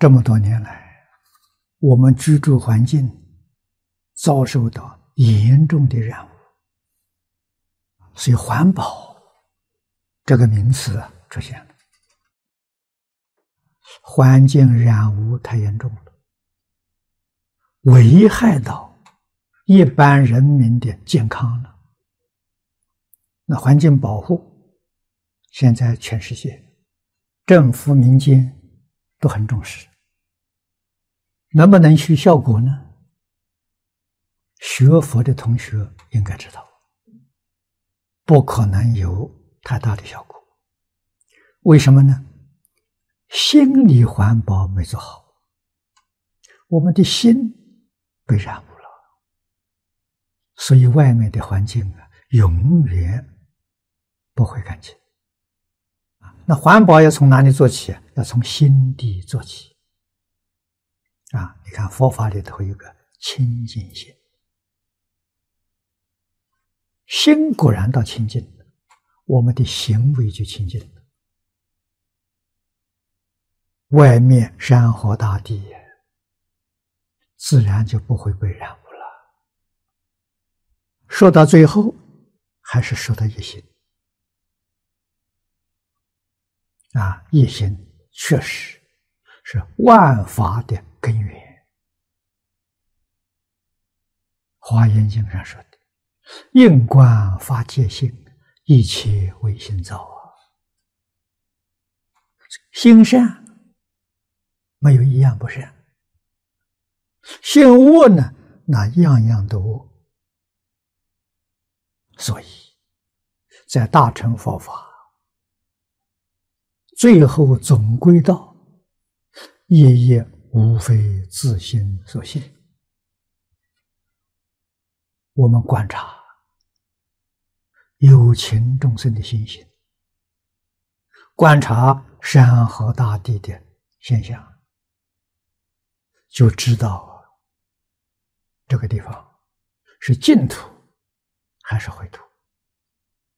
这么多年来，我们居住环境遭受到严重的染污，所以环保这个名词出现了。环境染污太严重了，危害到一般人民的健康了。那环境保护，现在全世界政府、民间都很重视，能不能起效果呢？学佛的同学应该知道，不可能有太大的效果。为什么呢？心理环保没做好，我们的心被染污了，所以外面的环境啊，永远。不会干净啊！那环保要从哪里做起？要从心地做起啊！你看佛法里头有个清净心，心果然到清净，我们的行为就清净了，外面山河大地自然就不会被染污了。说到最后，还是说到一心。啊，一心确实是万法的根源。《华严经》上说的：“应观法界性，一切唯心造啊。”心善没有一样不善，心恶呢，那样样都恶。所以，在大乘佛法。最后总归到，业业无非自心所现。我们观察有情众生的心性，观察山河大地的现象，就知道这个地方是净土还是秽土。